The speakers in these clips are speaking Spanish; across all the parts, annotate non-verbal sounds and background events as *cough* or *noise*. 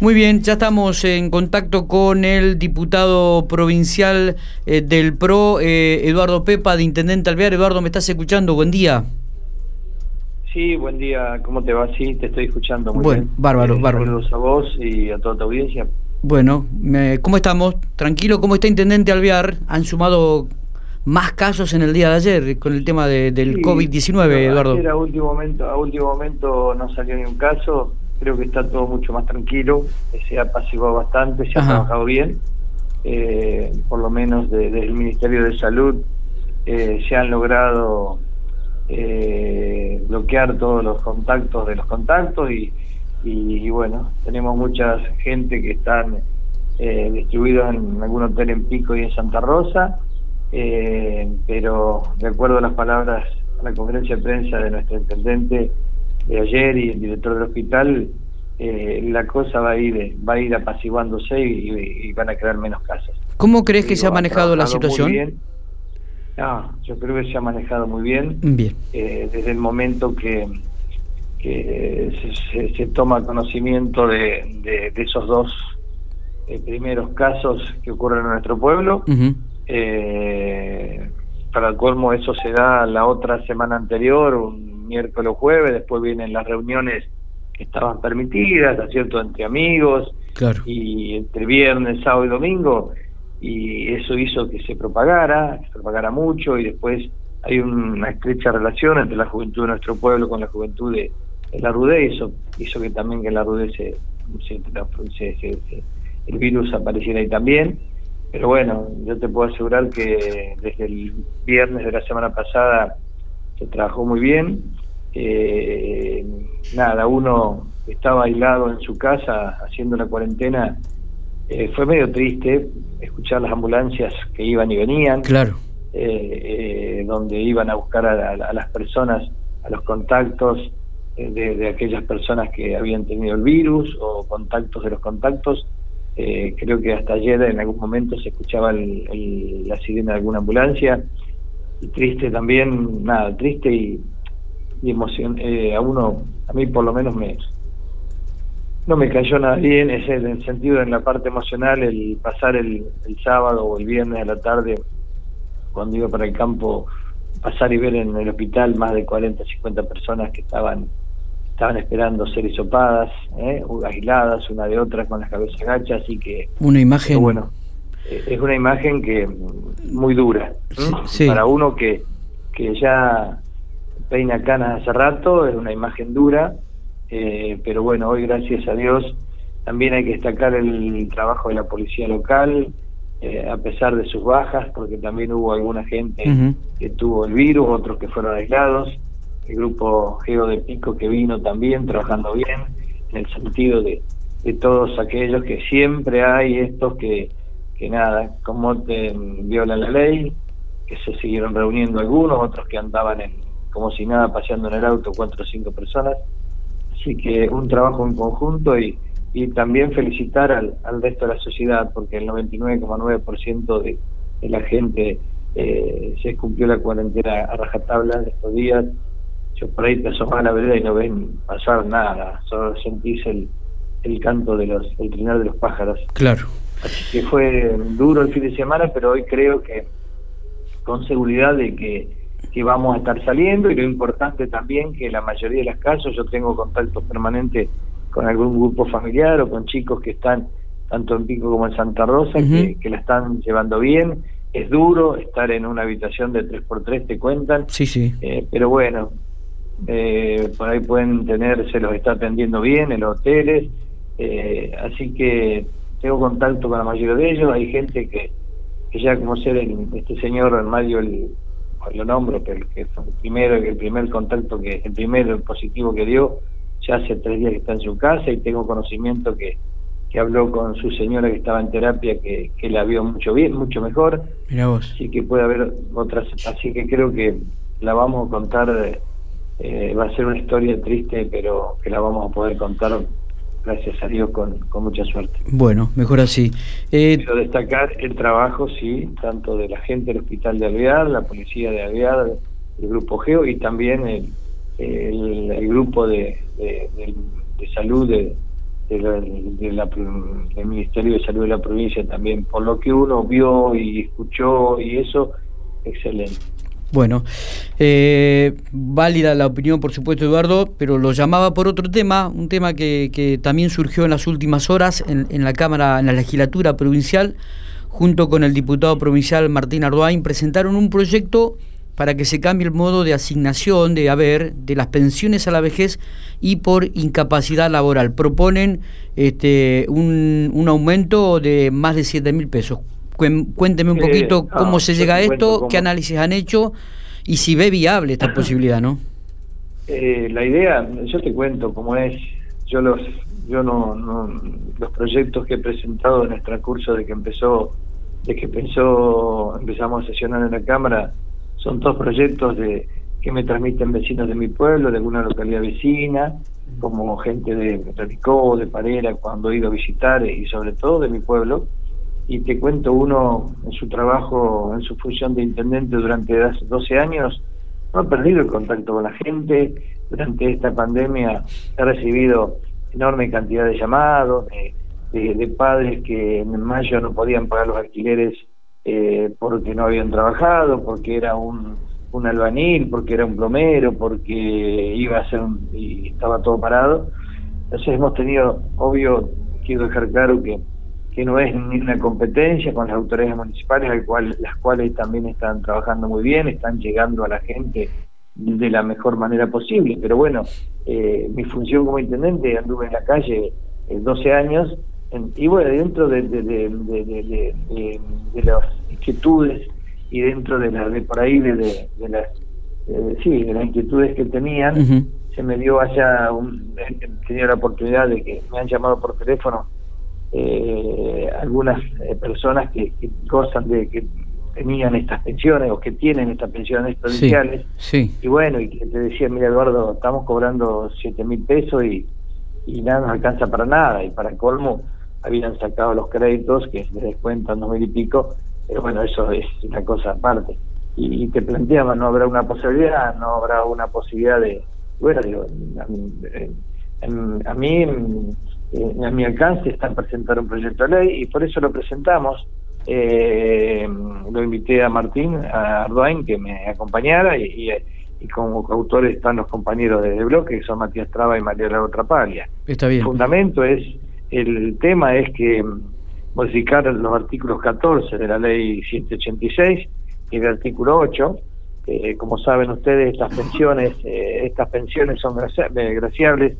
Muy bien, ya estamos en contacto con el diputado provincial eh, del PRO, eh, Eduardo Pepa, de Intendente Alvear. Eduardo, ¿me estás escuchando? Buen día. Sí, buen día. ¿Cómo te va? Sí, te estoy escuchando muy bueno, bien. bárbaro, Eh, bárbaro. Saludos a vos y a toda tu audiencia. Bueno, me- ¿cómo estamos? Tranquilo, ¿cómo está Intendente Alvear? Han sumado más casos en el día de ayer con el tema de- del Sí, COVID-19, pero Eduardo. ayer a último momento, a último momento no salió ni un caso. Creo que está todo mucho más tranquilo. Se ha apaciguado bastante, se ha trabajado bien. Eh, por lo menos de- desde el Ministerio de Salud eh, se han logrado eh, bloquear todos los contactos de los contactos y, y, y bueno, tenemos mucha gente que están eh, distribuidos en algún hotel en Pico y en Santa Rosa, eh, pero de acuerdo a las palabras a la conferencia de prensa de nuestro intendente de ayer y el director del hospital, eh, la cosa va a ir va a ir apaciguándose y, y- y van a quedar menos casos. ¿Cómo crees que se ha manejado la muy situación? bien. No, yo creo que se ha manejado muy bien Bien. eh, desde el momento que, que se, se- se toma conocimiento de, de- de esos dos eh, primeros casos que ocurren en nuestro pueblo. Eh, para el colmo eso se da la otra semana anterior, un miércoles o jueves, después vienen las reuniones que estaban permitidas, ¿no es cierto?, entre amigos, Claro. y entre viernes, sábado y domingo, y eso hizo que se propagara, que se propagara mucho, y después hay una estrecha relación entre la juventud de nuestro pueblo con la juventud de, de la RUDE, y eso hizo que también que la RUDE se- se- se- el virus apareciera ahí también. Pero bueno, yo te puedo asegurar que desde el viernes de la semana pasada se trabajó muy bien. Eh, nada, uno estaba aislado en su casa haciendo la cuarentena. Eh, fue medio triste escuchar las ambulancias que iban y venían, Claro. eh, eh, donde iban a buscar a, a- a las personas, a los contactos de, de aquellas personas que habían tenido el virus o contactos de los contactos. Eh, creo que hasta ayer en algún momento se escuchaba el- el- la sirena de alguna ambulancia. Y triste también, nada, triste y, y emocion eh, a uno, a mí por lo menos me no me cayó nada bien, ese en el sentido en la parte emocional, el pasar el, el sábado o el viernes a la tarde, cuando iba para el campo, pasar y ver en el hospital más de 40, 50 personas que estaban estaban esperando ser hisopadas, ¿eh? aisladas una de otra con las cabezas gachas, así que Una imagen. bueno, es una imagen que muy dura. Sí, ¿m? sí. Para uno que, que ya peina canas hace rato, es una imagen dura, eh, pero bueno, hoy gracias a Dios también hay que destacar el trabajo de la policía local, eh, a pesar de sus bajas, porque también hubo alguna gente que tuvo el virus, otros que fueron aislados, el grupo Geo de Pico que vino también trabajando bien, en el sentido de, de todos aquellos que siempre hay estos que, que nada, como te violan la ley, que se siguieron reuniendo algunos, otros que andaban en, como si nada paseando en el auto cuatro o cinco personas. Así que un trabajo en conjunto y, y también felicitar al, resto de la sociedad, porque el 99,9% de, de la gente eh, se cumplió la cuarentena a rajatabla de estos días. Yo por ahí te asomás a la vereda y no ven pasar nada, solo sentís el, el canto de los, el trinar de los pájaros. Claro. Así que fue duro el fin de semana, pero hoy creo que con seguridad de que, que vamos a estar saliendo y lo importante también que la mayoría de los casos yo tengo contacto permanente con algún grupo familiar o con chicos que están tanto en Pico como en Santa Rosa, que, que la están llevando bien. Es duro estar en una habitación de 3x3, te cuentan, Sí, sí. eh, pero bueno, eh, por ahí pueden tener, se los está atendiendo bien en los hoteles, eh, así que tengo contacto con la mayoría de ellos, hay gente que, que ya como ser el- este señor Mario, el, lo nombro, que, el, que fue el primero, el primer contacto, que el primero positivo que dio, ya hace tres días que está en su casa y tengo conocimiento que, que habló con su señora que estaba en terapia, que, que la vio mucho bien, mucho mejor, Mira vos. así que puede haber otras así que creo que la vamos a contar eh, va a ser una historia triste pero que la vamos a poder contar gracias a Dios con, con mucha suerte Bueno, mejor así. Eh, quiero destacar el trabajo sí tanto de la gente del hospital de Alvear la policía de Alvear el grupo Geo y también el, el, el grupo de, de, de- de salud de, del Ministerio de Salud de la provincia también, por lo que uno vio y escuchó y eso, excelente. Bueno, eh, válida la opinión, por supuesto, Eduardo, pero lo llamaba por otro tema, un tema que, que también surgió en las últimas horas en, en, la Cámara, en la legislatura provincial, junto con el diputado provincial Martín Arduain, presentaron un proyecto para que se cambie el modo de asignación de haber de las pensiones a la vejez y por incapacidad laboral. Proponen este, un, un aumento de más de 7 mil pesos. Cuénteme un poquito cómo se llega a esto, qué análisis han hecho y si ve viable esta *clears throat* posibilidad, ¿no? Eh, la idea, yo te cuento cómo es. Yo los, yo no, no, los proyectos que he presentado en el transcurso de que empezó, de que empezó, empezamos a sesionar en la cámara, son todos proyectos de que me transmiten vecinos de mi pueblo, de alguna localidad vecina, como gente de Ricó, de Parera, cuando he ido a visitar y sobre todo de mi pueblo. Y te cuento uno en su trabajo, en su función de intendente durante 12 años, no ha perdido el contacto con la gente. Durante esta pandemia he recibido enorme cantidad de llamados de, de padres que en mayo no podían pagar los alquileres eh, porque no habían trabajado, porque era un, un albanil, porque era un plomero, porque iba a ser un, y estaba todo parado. Entonces hemos tenido, obvio, quiero dejar claro que, que no es ni una competencia con las autoridades municipales, al cual, las cuales también están trabajando muy bien, están llegando a la gente de la mejor manera posible. Pero bueno, eh, mi función como intendente, anduve en la calle 12 eh, años y bueno, dentro de, de, de, de, las inquietudes y dentro de, la, de por ahí de, las sí, de las inquietudes que tenían, se me dio allá, un, tenía la oportunidad de que me han llamado por teléfono eh, algunas eh, personas que, que, gozan de que tenían estas pensiones o que tienen estas pensiones provinciales. Sí, Y bueno, y que te decía, mira Eduardo, estamos cobrando siete mil pesos y, y nada nos alcanza para nada. Y para colmo, habían sacado los créditos que les descuentan dos mil y pico, pero bueno, eso es una cosa aparte. Y, te planteaban, no habrá una posibilidad, no habrá una posibilidad de, bueno, digo, a, mí, a mi alcance está presentar un proyecto de ley y por eso lo presentamos. Eh, lo invité a Martín, a Arduin, que me acompañara y, y como autores están los compañeros de, bloque, que son Matías Traba y María Lago Trapalia. Está bien. El fundamento es el tema es que modificar los artículos 14 de la ley 186 y el artículo 8. como saben ustedes, estas pensiones, eh, estas pensiones son eh, graciables,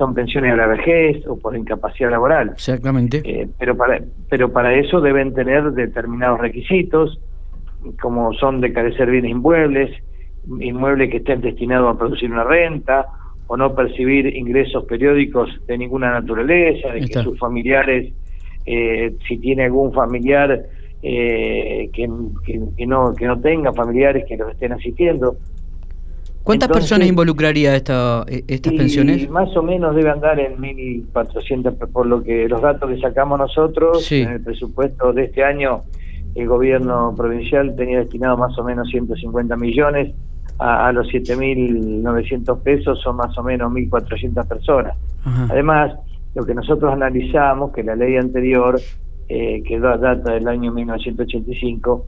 son pensiones a la vejez o por incapacidad laboral. Exactamente. Eh, pero para pero para eso deben tener determinados requisitos, como son de carecer bienes inmuebles, inmuebles que estén destinados a producir una renta o no percibir ingresos periódicos de ninguna naturaleza, de que sus familiares, eh, si tiene algún familiar eh, que, que, no, que no tenga familiares que los estén asistiendo. ¿Cuántas personas involucraría esta, e, estas pensiones? Más o menos debe andar en 1.400, por lo que los datos que sacamos nosotros, en el presupuesto de este año, el gobierno provincial tenía destinado más o menos 150 millones, a, los 7.900 pesos son más o menos 1.400 personas. Además, lo que nosotros analizamos, que la ley anterior, eh, que data del año 1985,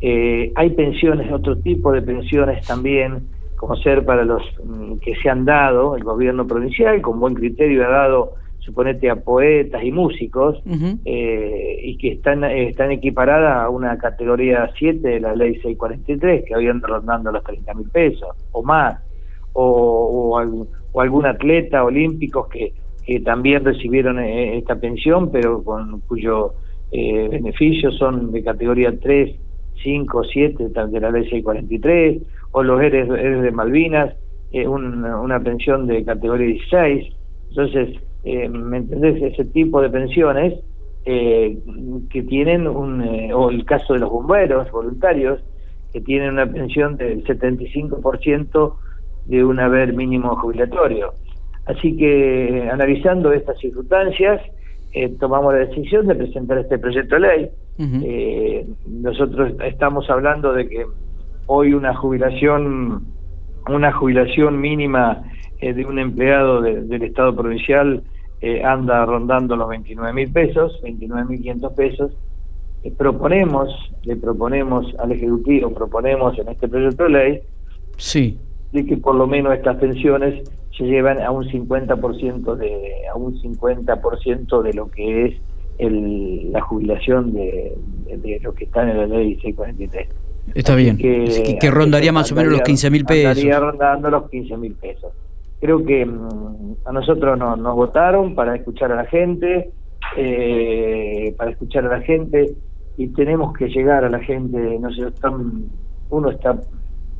eh, hay pensiones, otro tipo de pensiones también, como ser para los mm, que se han dado, el gobierno provincial con buen criterio ha dado suponete a poetas y músicos eh, y que están están equiparadas a una categoría 7 de la ley 643 que habían rondando los 30 mil pesos o más o, o, algún atleta olímpicos que, que también recibieron eh, esta pensión pero con cuyo eh, beneficios son de categoría 3 5 7 de la ley 643 o los héroes, de Malvinas eh, una pensión de categoría 16 entonces eh, ¿me entendés? Ese tipo de pensiones eh, que tienen un, eh, o el caso de los bomberos voluntarios, que tienen una pensión del 75% de un haber mínimo jubilatorio. Así que analizando estas circunstancias, tomamos la decisión de presentar este proyecto de ley. nosotros estamos hablando de que hoy una jubilación, una jubilación mínima de un empleado del Estado provincial anda rondando los 29 mil pesos, 29 mil 500 pesos. proponemos, le proponemos al Ejecutivo, proponemos en este proyecto de ley, sí. de que por lo menos estas pensiones se llevan a un 50% de a un 50% de lo que es el, la jubilación de, de, lo que está en la ley 643. Está bien, que, que rondaría más o menos los 15 mil pesos. Estaría rondando los 15 mil pesos. Creo que mm, a nosotros no, nos votaron para escuchar a la gente, eh, para escuchar a la gente y tenemos que llegar a la gente, no sé, uno está,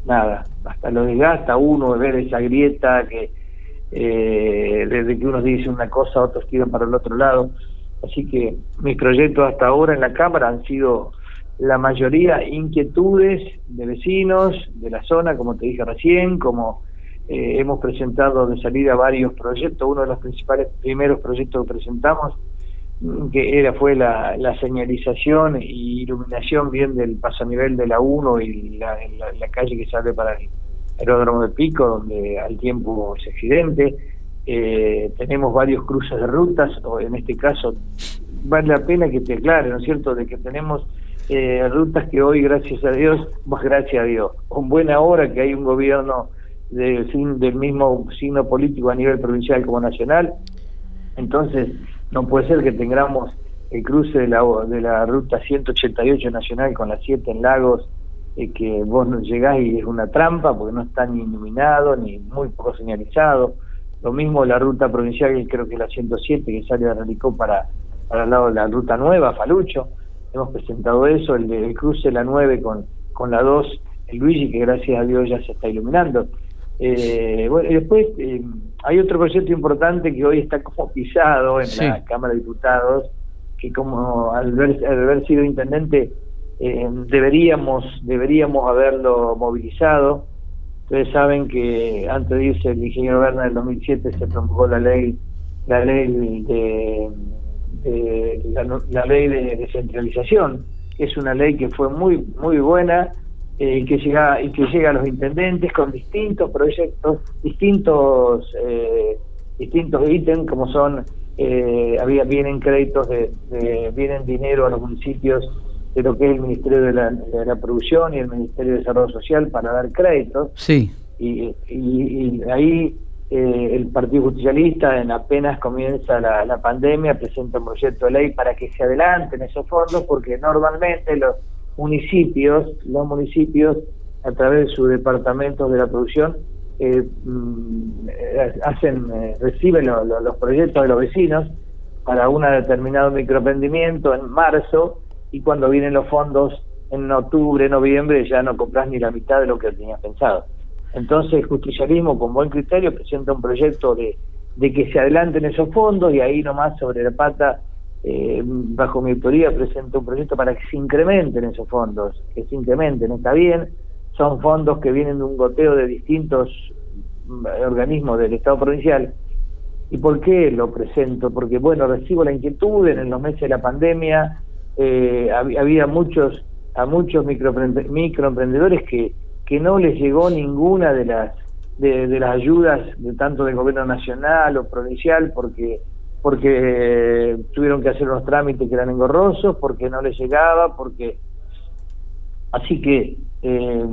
nada, hasta lo desgasta uno ver esa grieta que eh, desde que uno dice una cosa, otros tiran para el otro lado. Así que mis proyectos hasta ahora en la Cámara han sido la mayoría inquietudes de vecinos de la zona, como te dije recién, como eh, hemos presentado de salida varios proyectos. Uno de los principales primeros proyectos que presentamos mm, que era fue la, señalización y iluminación bien del pasanivel de la 1 y la, la, calle que sale para el aeródromo de Pico, donde al tiempo es accidente. Eh, tenemos varios cruces de rutas, o en este caso vale la pena que te aclare, ¿no es cierto?, de que tenemos eh, rutas que hoy, gracias a Dios, más gracias a Dios, con buena hora que hay un gobierno de, del mismo signo político a nivel provincial como nacional, entonces no puede ser que tengamos el cruce de la, de la ruta 188 nacional con las 7 en Lagos, eh, que vos llegás y es una trampa porque no está ni iluminado ni muy poco señalizado. Lo mismo la ruta provincial, creo que la 107, que sale de Relicó para, para el lado de la ruta nueva, Falucho. Hemos presentado eso, el, el cruce de la 9 con, con la 2, el Luigi, que gracias a Dios ya se está iluminando. Eh, bueno, y después eh, hay otro proyecto importante que hoy está como pisado en la Cámara de Diputados, que como al, ver, al haber sido intendente eh, deberíamos deberíamos haberlo movilizado. Ustedes saben que antes de irse el ingeniero Werner en 2007 se promulgó la ley la ley de, la, ley de descentralización, que es una ley que fue muy muy buena eh, que llega y que llega a los intendentes con distintos proyectos, distintos eh, distintos ítems como son eh, había vienen créditos de, vienen dinero a los municipios de lo que es el Ministerio de la, de la Producción y el Ministerio de Desarrollo Social para dar créditos. Sí. Y, y, ahí eh, el Partido Justicialista, en apenas comienza la, pandemia, presenta un proyecto de ley para que se adelanten esos fondos, porque normalmente los municipios, los municipios, a través de sus departamentos de la producción, eh, mm, hacen eh, reciben los proyectos de los vecinos para un determinado microemprendimiento en marzo y cuando vienen los fondos en octubre, noviembre, ya no compras ni la mitad de lo que tenías pensado. Entonces, el justicialismo, con buen criterio, presenta un proyecto de, de que se adelanten esos fondos y ahí nomás sobre la pata, eh, bajo mi autoría, presenta un proyecto para que se incrementen esos fondos, que se incrementen, está bien, son fondos que vienen de un goteo de distintos mm, organismos del Estado provincial. ¿Y por qué lo presento? Porque, bueno, recibo la inquietud en los meses de la pandemia, eh, había muchos a muchos microemprendedores que, que no les llegó ninguna de las de, las ayudas de tanto del gobierno nacional o provincial porque porque eh, tuvieron que hacer unos trámites que eran engorrosos porque no les llegaba porque así que eh,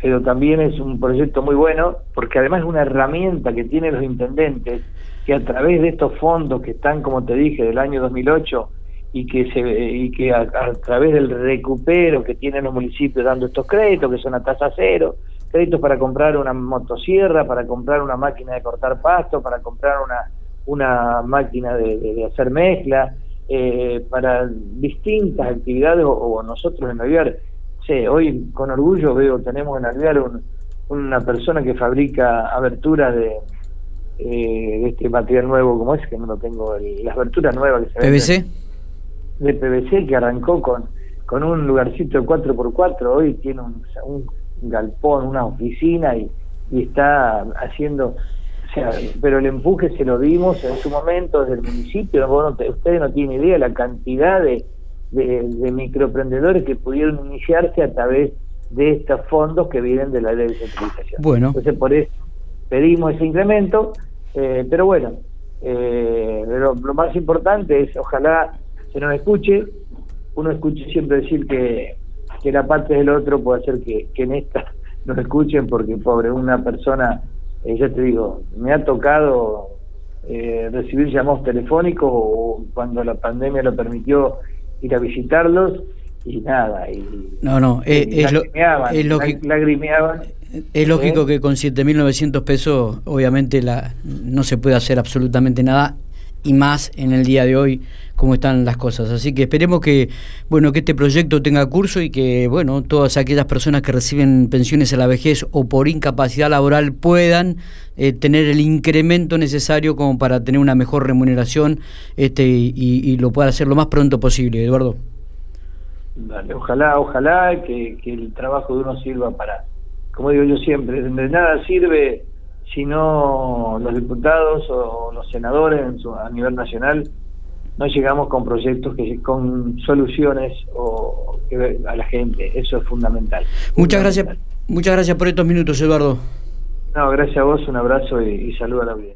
pero también es un proyecto muy bueno porque además es una herramienta que tienen los intendentes que a través de estos fondos que están como te dije del año 2008 y que se y que a, través del recupero que tienen los municipios dando estos créditos que son a tasa cero créditos para comprar una motosierra para comprar una máquina de cortar pasto para comprar una una máquina de, hacer mezcla eh, para distintas actividades o, nosotros en Alvear sí, hoy con orgullo veo tenemos en Alvear una persona que fabrica aberturas de eh, este material nuevo como es que no lo tengo las aberturas nuevas que se PVC de PVC que arrancó con, con un lugarcito de 4x4, hoy tiene un, un galpón, una oficina y, y está haciendo, o sea, pero el empuje se lo dimos en su momento desde el municipio, ustedes no tienen idea la cantidad de, de, microemprendedores que pudieron iniciarse a través de estos fondos que vienen de la ley de centralización. Bueno. Entonces por eso pedimos ese incremento, eh, pero bueno, Eh, lo más importante es, ojalá se nos escuche, uno escuche siempre decir que, que la parte del otro puede hacer que, que en esta *laughs* nos escuchen, porque pobre, una persona, eh, ya te digo, me ha tocado eh, recibir llamados telefónicos o cuando la pandemia lo permitió ir a visitarlos y nada. Y, no, no, eh, es, lo, es lógico. Lagrimeaban. Es lógico que con 7.900 pesos obviamente la, no se puede hacer absolutamente nada y más en el día de hoy cómo están las cosas. Así que esperemos que bueno que este proyecto tenga curso y que bueno todas aquellas personas que reciben pensiones a la vejez o por incapacidad laboral puedan eh, tener el incremento necesario como para tener una mejor remuneración este y, y lo pueda hacer lo más pronto posible, Eduardo. Dale, ojalá, ojalá que, que el trabajo de uno sirva para, como digo yo siempre, de nada sirve si no los diputados o los senadores a nivel nacional no llegamos con proyectos que con soluciones o a la gente. Eso es fundamental. Muchas gracias muchas gracias por estos minutos Eduardo. No gracias a vos un abrazo y, y saludo a la audiencia